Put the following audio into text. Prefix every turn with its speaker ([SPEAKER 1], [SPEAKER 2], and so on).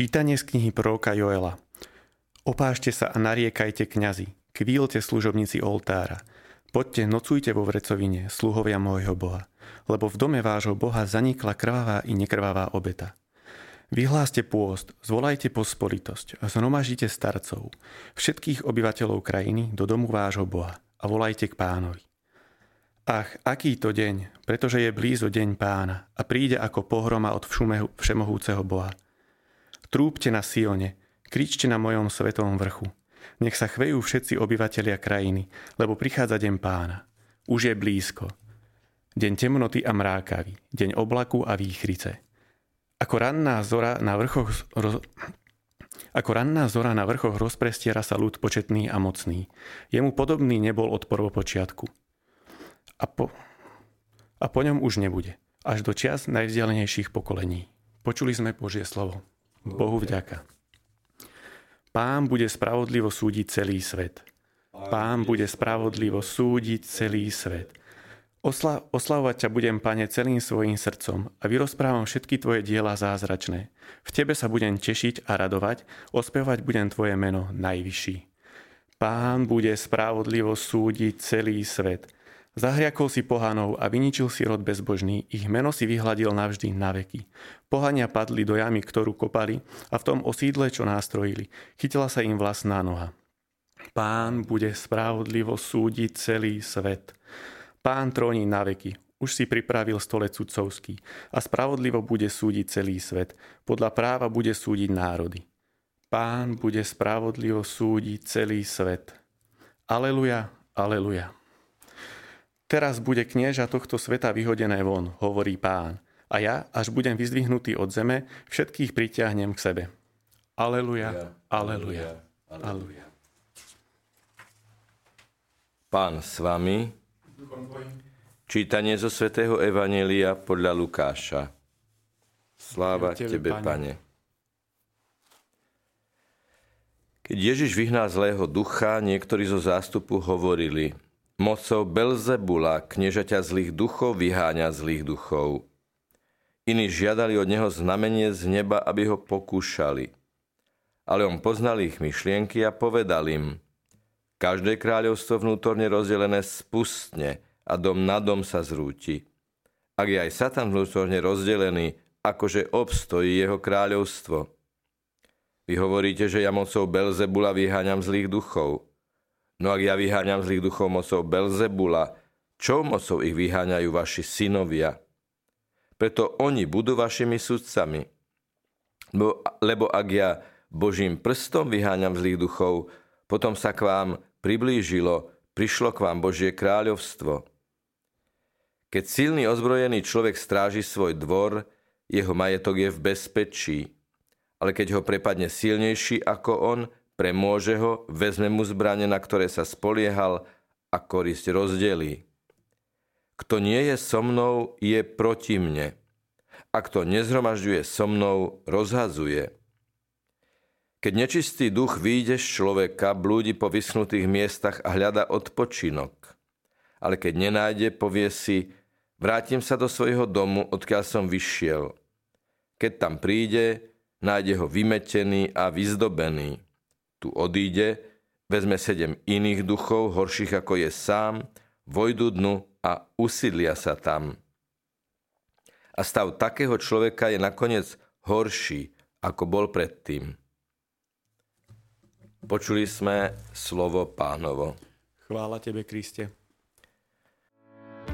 [SPEAKER 1] Čítanie z knihy proroka Joela. Opášte sa a nariekajte kňazi, kvílte služobníci oltára. Poďte, nocujte vo vrecovine, sluhovia môjho Boha, lebo v dome vášho Boha zanikla krvavá i nekrvavá obeta. Vyhláste pôst, zvolajte pospolitosť, zhromažite starcov, všetkých obyvateľov krajiny do domu vášho Boha a volajte k pánovi. Ach, aký to deň, pretože je blízo deň pána a príde ako pohroma od všemohúceho Boha. Trúbte na Sione, kričte na mojom svetom vrchu. Nech sa chvejú všetci obyvatelia krajiny, lebo prichádza deň pána. Už je blízko. Deň temnoty a mrákavy, deň oblaku a výchrice. Ako ranná zora na vrchoch roz... Ako ranná zora na vrchoch rozprestiera sa ľud početný a mocný. Jemu podobný nebol od prvopočiatku a po, a po ňom už nebude, až do čias najvzdialenejších pokolení. Počuli sme Božie slovo. Bohu vďaka. Pán bude spravodlivo súdiť celý svet. Pán bude spravodlivo súdiť celý svet. Osla- oslavovať ťa budem, Pane, celým svojim srdcom a vyrozprávam všetky Tvoje diela zázračné. V Tebe sa budem tešiť a radovať, ospevať budem Tvoje meno najvyšší. Pán bude spravodlivo súdiť celý svet. Zahriakol si pohanov a vyničil si rod bezbožný, ich meno si vyhladil navždy na veky. Pohania padli do jamy, ktorú kopali a v tom osídle, čo nástrojili. Chytila sa im vlastná noha. Pán bude spravodlivo súdiť celý svet. Pán tróni na veky, už si pripravil stolec sudcovský a spravodlivo bude súdiť celý svet. Podľa práva bude súdiť národy. Pán bude spravodlivo súdiť celý svet. Aleluja, aleluja. Teraz bude knieža tohto sveta vyhodené von, hovorí pán. A ja, až budem vyzdvihnutý od zeme, všetkých pritiahnem k sebe. Aleluja, aleluja, aleluja.
[SPEAKER 2] Pán s vami. Čítanie zo svätého Evanelia podľa Lukáša. Sláva Tebe, Tebe Pane. Pane. Keď Ježiš vyhnal zlého ducha, niektorí zo zástupu hovorili – Mocou Belzebula, kniežaťa zlých duchov, vyháňa zlých duchov. Iní žiadali od neho znamenie z neba, aby ho pokúšali. Ale on poznal ich myšlienky a povedal im, každé kráľovstvo vnútorne rozdelené spustne a dom na dom sa zrúti. Ak je aj Satan vnútorne rozdelený, akože obstojí jeho kráľovstvo. Vy hovoríte, že ja mocou Belzebula vyháňam zlých duchov – No ak ja vyháňam zlých duchov mocou Belzebula, čo mocou ich vyháňajú vaši synovia? Preto oni budú vašimi sudcami. Lebo, lebo ak ja Božím prstom vyháňam zlých duchov, potom sa k vám priblížilo, prišlo k vám Božie kráľovstvo. Keď silný ozbrojený človek stráži svoj dvor, jeho majetok je v bezpečí. Ale keď ho prepadne silnejší ako on, premôže ho, vezme mu zbrane, na ktoré sa spoliehal a korisť rozdelí. Kto nie je so mnou, je proti mne. A kto nezhromažďuje so mnou, rozhazuje. Keď nečistý duch vyjde z človeka, blúdi po vyschnutých miestach a hľada odpočinok. Ale keď nenájde, povie si, vrátim sa do svojho domu, odkiaľ som vyšiel. Keď tam príde, nájde ho vymetený a vyzdobený tu odíde, vezme sedem iných duchov, horších ako je sám, vojdu dnu a usídlia sa tam. A stav takého človeka je nakoniec horší, ako bol predtým. Počuli sme slovo pánovo.
[SPEAKER 1] Chvála tebe, Kriste.